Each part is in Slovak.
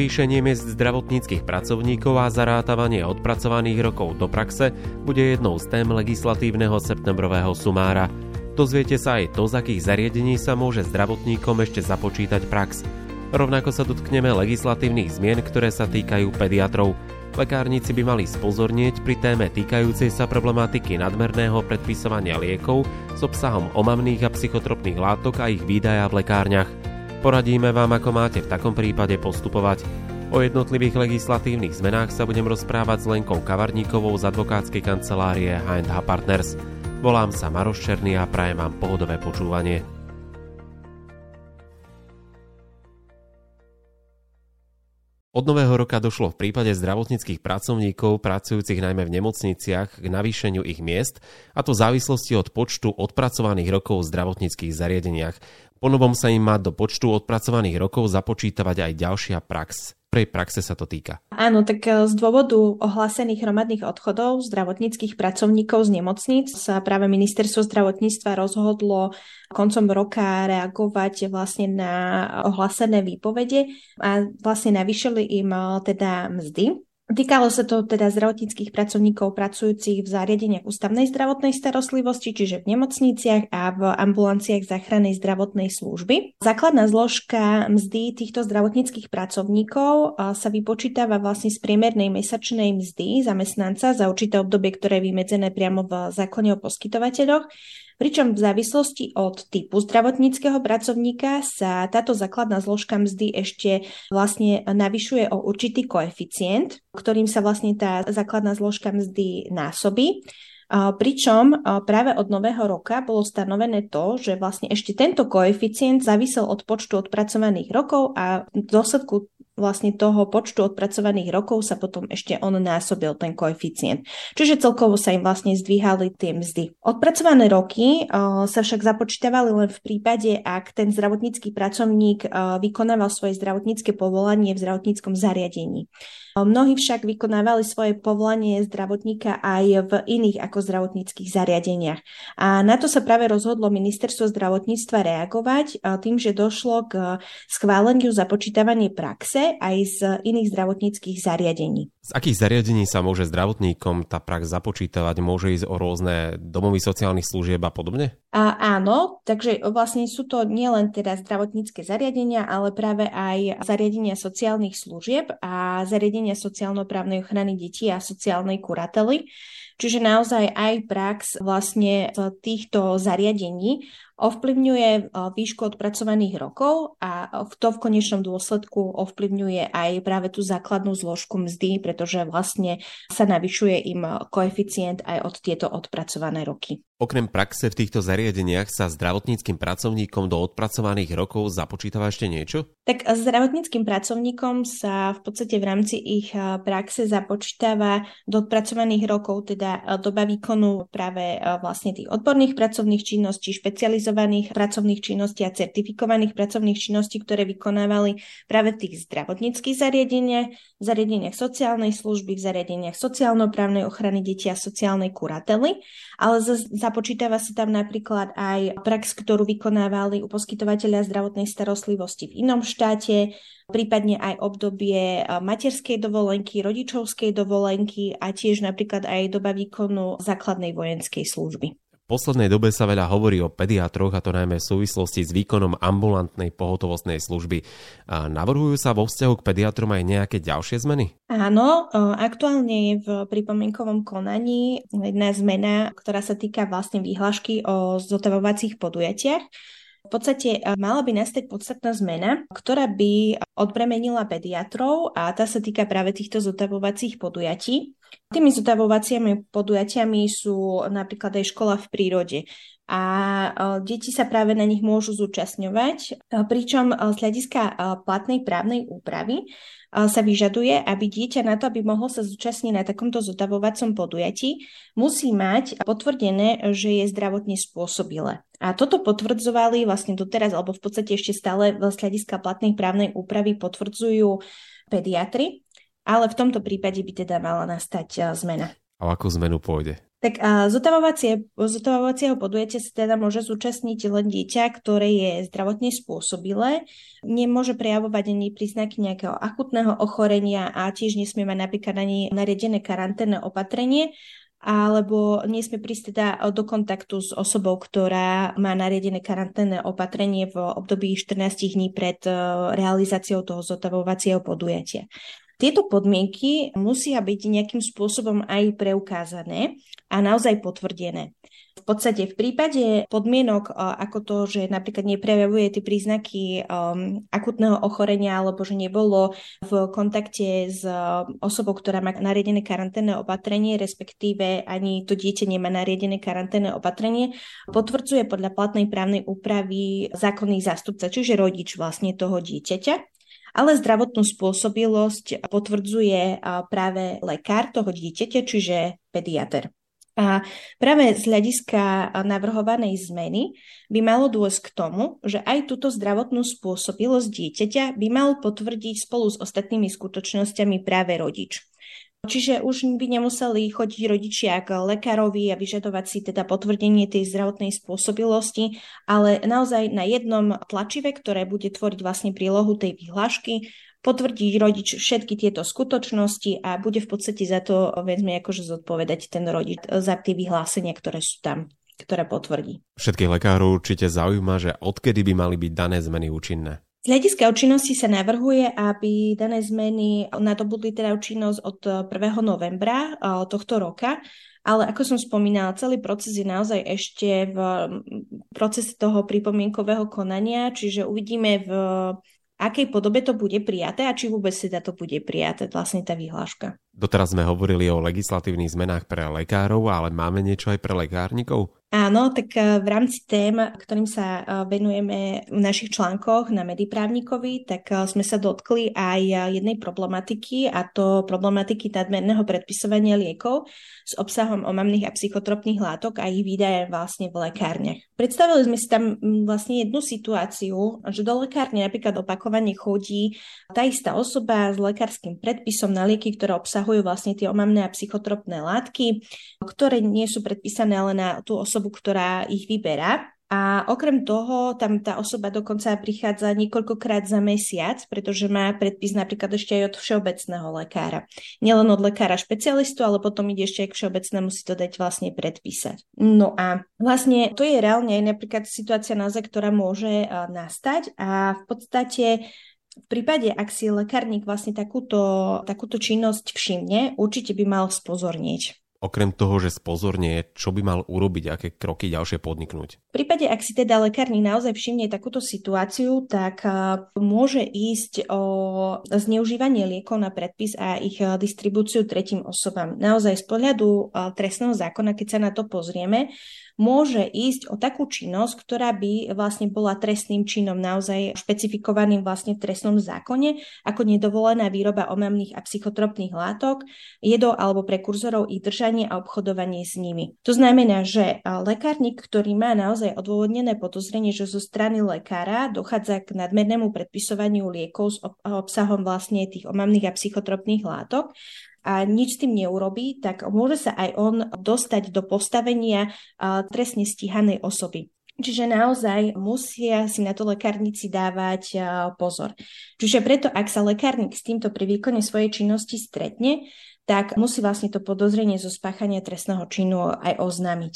Zvýšenie miest zdravotníckých pracovníkov a zarátavanie odpracovaných rokov do praxe bude jednou z tém legislatívneho septembrového sumára. Dozviete sa aj to, z akých zariadení sa môže zdravotníkom ešte započítať prax. Rovnako sa dotkneme legislatívnych zmien, ktoré sa týkajú pediatrov. Lekárnici by mali spozornieť pri téme týkajúcej sa problematiky nadmerného predpisovania liekov s obsahom omamných a psychotropných látok a ich výdaja v lekárniach. Poradíme vám, ako máte v takom prípade postupovať. O jednotlivých legislatívnych zmenách sa budem rozprávať s Lenkou Kavarníkovou z advokátskej kancelárie H&H Partners. Volám sa Maroš Černý a prajem vám pohodové počúvanie. Od nového roka došlo v prípade zdravotníckých pracovníkov pracujúcich najmä v nemocniciach k navýšeniu ich miest, a to v závislosti od počtu odpracovaných rokov v zdravotníckých zariadeniach. Ponovom sa im má do počtu odpracovaných rokov započítavať aj ďalšia prax. Prej praxe sa to týka. Áno, tak e, z dôvodu ohlásených hromadných odchodov zdravotníckých pracovníkov z nemocníc sa práve ministerstvo zdravotníctva rozhodlo koncom roka reagovať vlastne na ohlásené výpovede a vlastne navýšili im e, teda mzdy Týkalo sa to teda zdravotníckých pracovníkov pracujúcich v zariadeniach ústavnej zdravotnej starostlivosti, čiže v nemocniciach a v ambulanciách záchrannej zdravotnej služby. Základná zložka mzdy týchto zdravotníckých pracovníkov sa vypočítava vlastne z priemernej mesačnej mzdy zamestnanca za určité obdobie, ktoré je vymedzené priamo v zákone o poskytovateľoch pričom v závislosti od typu zdravotníckého pracovníka sa táto základná zložka mzdy ešte vlastne navyšuje o určitý koeficient, ktorým sa vlastne tá základná zložka mzdy násobí. Pričom práve od nového roka bolo stanovené to, že vlastne ešte tento koeficient závisel od počtu odpracovaných rokov a v dôsledku vlastne toho počtu odpracovaných rokov sa potom ešte on násobil ten koeficient. Čiže celkovo sa im vlastne zdvíhali tie mzdy. Odpracované roky uh, sa však započítavali len v prípade, ak ten zdravotnícky pracovník uh, vykonával svoje zdravotnícke povolanie v zdravotníckom zariadení. Mnohí však vykonávali svoje povolanie zdravotníka aj v iných ako zdravotníckých zariadeniach. A na to sa práve rozhodlo ministerstvo zdravotníctva reagovať tým, že došlo k schváleniu započítavanie praxe aj z iných zdravotníckých zariadení. Z akých zariadení sa môže zdravotníkom tá prax započítavať? Môže ísť o rôzne domovy sociálnych služieb a podobne? A, áno, takže vlastne sú to nielen teda zdravotnícke zariadenia, ale práve aj zariadenia sociálnych služieb a zariadenia sociálno-právnej ochrany detí a sociálnej kurately. Čiže naozaj aj prax vlastne týchto zariadení ovplyvňuje e, výšku odpracovaných rokov a to v konečnom dôsledku ovplyvňuje aj práve tú základnú zložku mzdy, pretože vlastne sa navyšuje im koeficient aj od tieto odpracované roky. Okrem praxe v týchto zariadeniach sa zdravotníckým pracovníkom do odpracovaných rokov započítava ešte niečo? Tak zdravotníckým pracovníkom sa v podstate v rámci ich praxe započítava do odpracovaných rokov, teda doba výkonu práve vlastne tých odborných pracovných činností, špecializovaných pracovných činností a certifikovaných pracovných činností, ktoré vykonávali práve v tých zdravotníckých zariadeniach, v zariadeniach sociálnej služby, v zariadeniach sociálno-právnej ochrany detí a sociálnej kurately, ale za Započítava sa tam napríklad aj prax, ktorú vykonávali u poskytovateľa zdravotnej starostlivosti v inom štáte, prípadne aj obdobie materskej dovolenky, rodičovskej dovolenky a tiež napríklad aj doba výkonu základnej vojenskej služby poslednej dobe sa veľa hovorí o pediatroch, a to najmä v súvislosti s výkonom ambulantnej pohotovostnej služby. Navrhujú sa vo vzťahu k pediatrom aj nejaké ďalšie zmeny? Áno, aktuálne je v pripomienkovom konaní jedna zmena, ktorá sa týka vlastne výhľašky o zotavovacích podujatiach. V podstate mala by nastať podstatná zmena, ktorá by odbremenila pediatrov a tá sa týka práve týchto zotavovacích podujatí. Tými zotavovacími podujatiami sú napríklad aj škola v prírode a deti sa práve na nich môžu zúčastňovať, pričom z hľadiska platnej právnej úpravy sa vyžaduje, aby dieťa na to, aby mohlo sa zúčastniť na takomto zotavovacom podujatí, musí mať potvrdené, že je zdravotne spôsobilé. A toto potvrdzovali vlastne doteraz, alebo v podstate ešte stále z hľadiska platnej právnej úpravy potvrdzujú pediatri, ale v tomto prípade by teda mala nastať zmena. A akú zmenu pôjde? Tak a zotavovacie, zotavovacieho podujatia sa teda môže zúčastniť len dieťa, ktoré je zdravotne spôsobilé, nemôže prejavovať ani príznaky nejakého akutného ochorenia a tiež nesmie mať napríklad ani nariadené karanténne opatrenie, alebo nesmie prísť teda do kontaktu s osobou, ktorá má nariadené karanténne opatrenie v období 14 dní pred e, realizáciou toho zotavovacieho podujatia. Tieto podmienky musia byť nejakým spôsobom aj preukázané a naozaj potvrdené. V podstate v prípade podmienok ako to, že napríklad neprejavuje tie príznaky um, akutného ochorenia alebo že nebolo v kontakte s osobou, ktorá má nariedené karanténne opatrenie, respektíve ani to dieťa nemá nariedené karanténne opatrenie, potvrdzuje podľa platnej právnej úpravy zákonný zástupca, čiže rodič vlastne toho dieťaťa ale zdravotnú spôsobilosť potvrdzuje práve lekár toho dieťaťa, čiže pediatr. A práve z hľadiska navrhovanej zmeny by malo dôjsť k tomu, že aj túto zdravotnú spôsobilosť dieťaťa by mal potvrdiť spolu s ostatnými skutočnosťami práve rodič. Čiže už by nemuseli chodiť rodičia k lekárovi a vyžadovať si teda potvrdenie tej zdravotnej spôsobilosti, ale naozaj na jednom tlačive, ktoré bude tvoriť vlastne prílohu tej vyhlášky, potvrdiť rodič všetky tieto skutočnosti a bude v podstate za to, vezme akože zodpovedať ten rodič za tie vyhlásenia, ktoré sú tam ktoré potvrdí. Všetkých lekárov určite zaujíma, že odkedy by mali byť dané zmeny účinné. Z hľadiska účinnosti sa navrhuje, aby dané zmeny nadobudli teda účinnosť od 1. novembra eh, tohto roka, ale ako som spomínala, celý proces je naozaj ešte v procese toho pripomienkového konania, čiže uvidíme v akej podobe to bude prijaté a či vôbec teda to bude prijaté, vlastne tá vyhláška. Doteraz sme hovorili o legislatívnych zmenách pre lekárov, ale máme niečo aj pre lekárnikov? Áno, tak eh, v rámci tém, ktorým sa eh, venujeme v našich článkoch na Mediprávnikovi, tak eh, sme sa dotkli aj jednej problematiky a to problematiky nadmerného predpisovania liekov s obsahom omamných a psychotropných látok a ich výdaje vlastne v lekárniach. Predstavili sme si tam mm, vlastne jednu situáciu, že do lekárne napríklad opakovane chodí tá istá osoba s lekárskym predpisom na lieky, ktoré obsahujú vlastne tie omamné a psychotropné látky, ktoré nie sú predpísané ale na tú osobu ktorá ich vyberá. A okrem toho, tam tá osoba dokonca prichádza niekoľkokrát za mesiac, pretože má predpis napríklad ešte aj od všeobecného lekára. Nielen od lekára špecialistu, ale potom ide ešte aj k všeobecnému si to dať vlastne predpísať. No a vlastne to je reálne aj napríklad situácia naozaj, ktorá môže nastať a v podstate v prípade, ak si lekárnik vlastne takúto, takúto činnosť všimne, určite by mal spozornieť okrem toho, že spozornie, čo by mal urobiť, aké kroky ďalšie podniknúť? V prípade, ak si teda lekárnik naozaj všimne takúto situáciu, tak môže ísť o zneužívanie liekov na predpis a ich distribúciu tretím osobám. Naozaj z pohľadu trestného zákona, keď sa na to pozrieme, môže ísť o takú činnosť, ktorá by vlastne bola trestným činom naozaj špecifikovaným vlastne v trestnom zákone, ako nedovolená výroba omamných a psychotropných látok, jedov alebo prekurzorov, ich držanie a obchodovanie s nimi. To znamená, že lekárnik, ktorý má naozaj odôvodnené podozrenie, že zo strany lekára dochádza k nadmernému predpisovaniu liekov s obsahom vlastne tých omamných a psychotropných látok, a nič tým neurobí, tak môže sa aj on dostať do postavenia trestne stíhanej osoby. Čiže naozaj musia si na to lekárnici dávať pozor. Čiže preto, ak sa lekárnik s týmto pri výkone svojej činnosti stretne, tak musí vlastne to podozrenie zo spáchania trestného činu aj oznámiť.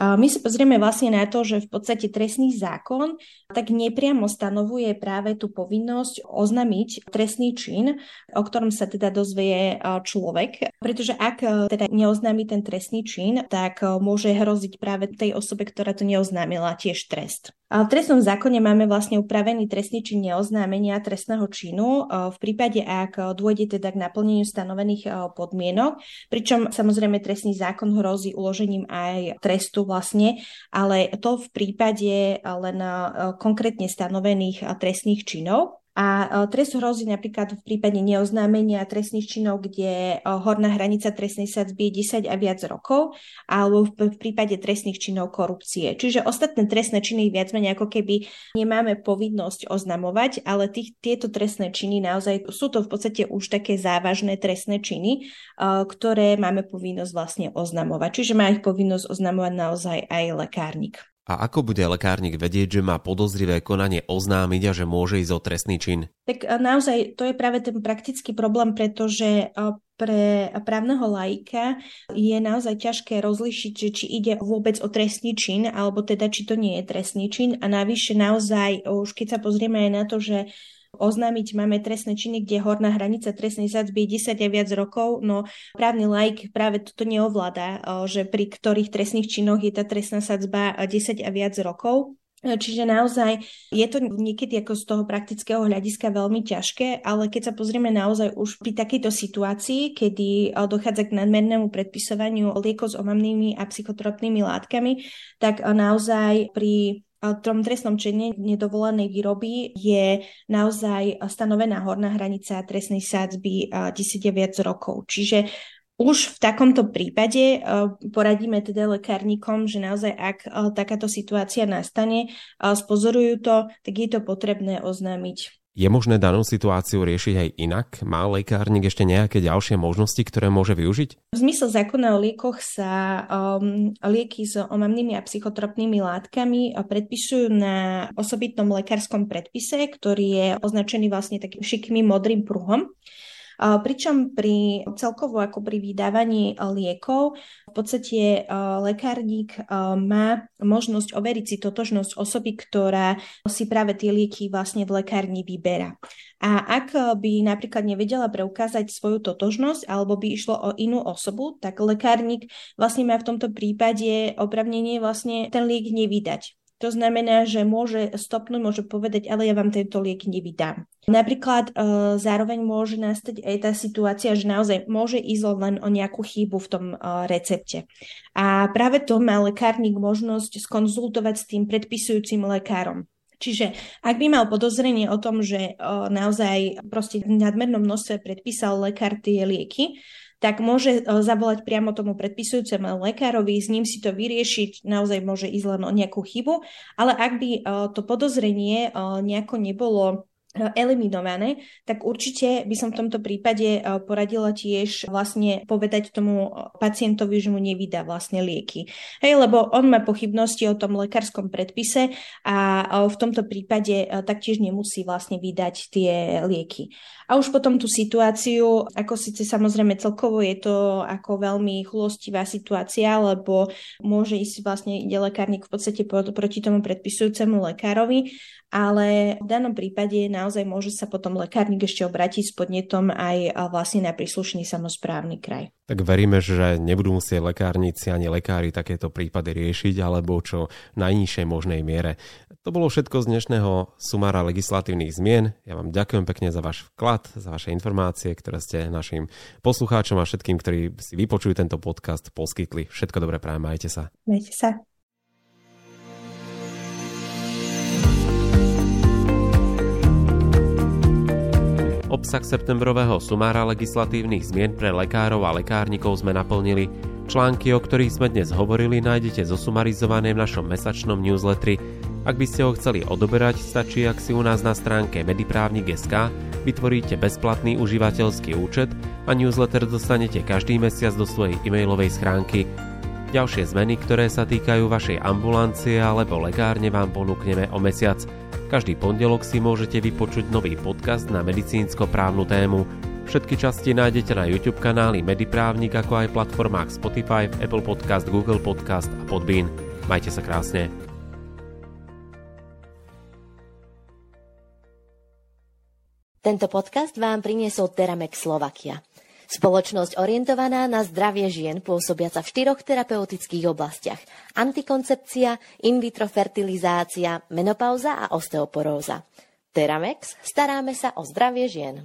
My sa pozrieme vlastne na to, že v podstate trestný zákon tak nepriamo stanovuje práve tú povinnosť oznamiť trestný čin, o ktorom sa teda dozvie človek, pretože ak teda neoznámi ten trestný čin, tak môže hroziť práve tej osobe, ktorá to neoznámila, tiež trest. V trestnom zákone máme vlastne upravený trestný čin neoznámenia trestného činu v prípade, ak dôjde teda k naplneniu stanovených podmienok, pričom samozrejme trestný zákon hrozí uložením aj trestu vlastne, ale to v prípade len konkrétne stanovených trestných činov. A e, trest hrozí napríklad v prípade neoznámenia trestných činov, kde e, horná hranica trestnej sadzby je 10 a viac rokov, alebo v prípade trestných činov korupcie. Čiže ostatné trestné činy viac menej ako keby nemáme povinnosť oznamovať, ale tých, tieto trestné činy naozaj sú to v podstate už také závažné trestné činy, e, ktoré máme povinnosť vlastne oznamovať. Čiže má ich povinnosť oznamovať naozaj aj lekárnik. A ako bude lekárnik vedieť, že má podozrivé konanie oznámiť a že môže ísť o trestný čin? Tak naozaj to je práve ten praktický problém, pretože pre právneho laika je naozaj ťažké rozlišiť, že či ide vôbec o trestný čin, alebo teda či to nie je trestný čin. A navyše naozaj, už keď sa pozrieme aj na to, že oznámiť máme trestné činy, kde horná hranica trestnej sadzby je 10 a viac rokov, no právny laik práve toto neovláda, že pri ktorých trestných činoch je tá trestná sadzba 10 a viac rokov. Čiže naozaj je to niekedy ako z toho praktického hľadiska veľmi ťažké, ale keď sa pozrieme naozaj už pri takejto situácii, kedy dochádza k nadmernému predpisovaniu liekov s omamnými a psychotropnými látkami, tak naozaj pri tom trestnom čine nedovolenej výroby je naozaj stanovená horná hranica trestnej sádzby 10 viac rokov. Čiže už v takomto prípade poradíme teda lekárnikom, že naozaj ak takáto situácia nastane, spozorujú to, tak je to potrebné oznámiť je možné danú situáciu riešiť aj inak? Má lekárnik ešte nejaké ďalšie možnosti, ktoré môže využiť? V zmysle zákona o liekoch sa um, lieky s omamnými a psychotropnými látkami predpisujú na osobitnom lekárskom predpise, ktorý je označený vlastne takým šikmým modrým pruhom. Pričom pri celkovo ako pri vydávaní liekov v podstate lekárnik má možnosť overiť si totožnosť osoby, ktorá si práve tie lieky vlastne v lekárni vyberá. A ak by napríklad nevedela preukázať svoju totožnosť alebo by išlo o inú osobu, tak lekárnik vlastne má v tomto prípade opravnenie vlastne ten liek nevydať. To znamená, že môže stopnúť, môže povedať, ale ja vám tento liek nevydám. Napríklad e, zároveň môže nastať aj tá situácia, že naozaj môže ísť len o nejakú chybu v tom e, recepte. A práve to má lekárnik možnosť skonzultovať s tým predpisujúcim lekárom. Čiže ak by mal podozrenie o tom, že o, e, naozaj proste v nadmernom množstve predpísal lekár tie lieky, tak môže e, zavolať priamo tomu predpisujúcemu lekárovi, s ním si to vyriešiť, naozaj môže ísť len o nejakú chybu, ale ak by e, to podozrenie e, nejako nebolo eliminované, tak určite by som v tomto prípade poradila tiež vlastne povedať tomu pacientovi, že mu nevydá vlastne lieky. Hej, lebo on má pochybnosti o tom lekárskom predpise a v tomto prípade taktiež nemusí vlastne vydať tie lieky. A už potom tú situáciu, ako síce samozrejme celkovo je to ako veľmi chulostivá situácia, lebo môže ísť vlastne ide lekárnik v podstate proti tomu predpisujúcemu lekárovi, ale v danom prípade naozaj môže sa potom lekárnik ešte obrátiť s podnetom aj vlastne na príslušný samozprávny kraj. Tak veríme, že nebudú musieť lekárnici ani lekári takéto prípady riešiť, alebo čo najnižšej možnej miere. To bolo všetko z dnešného sumára legislatívnych zmien. Ja vám ďakujem pekne za váš vklad, za vaše informácie, ktoré ste našim poslucháčom a všetkým, ktorí si vypočujú tento podcast, poskytli. Všetko dobré prajem, majte sa. Majte sa. Obsah septembrového sumára legislatívnych zmien pre lekárov a lekárnikov sme naplnili. Články, o ktorých sme dnes hovorili, nájdete zosumarizované v našom mesačnom newsletteri ak by ste ho chceli odoberať, stačí, ak si u nás na stránke mediprávnik.sk vytvoríte bezplatný užívateľský účet a newsletter dostanete každý mesiac do svojej e-mailovej schránky. Ďalšie zmeny, ktoré sa týkajú vašej ambulancie alebo lekárne vám ponúkneme o mesiac. Každý pondelok si môžete vypočuť nový podcast na medicínsko-právnu tému. Všetky časti nájdete na YouTube kanáli Mediprávnik ako aj platformách Spotify, Apple Podcast, Google Podcast a Podbean. Majte sa krásne. Tento podcast vám priniesol Teramex Slovakia. Spoločnosť orientovaná na zdravie žien pôsobiaca v štyroch terapeutických oblastiach. Antikoncepcia, in vitro fertilizácia, menopauza a osteoporóza. Teramex, staráme sa o zdravie žien.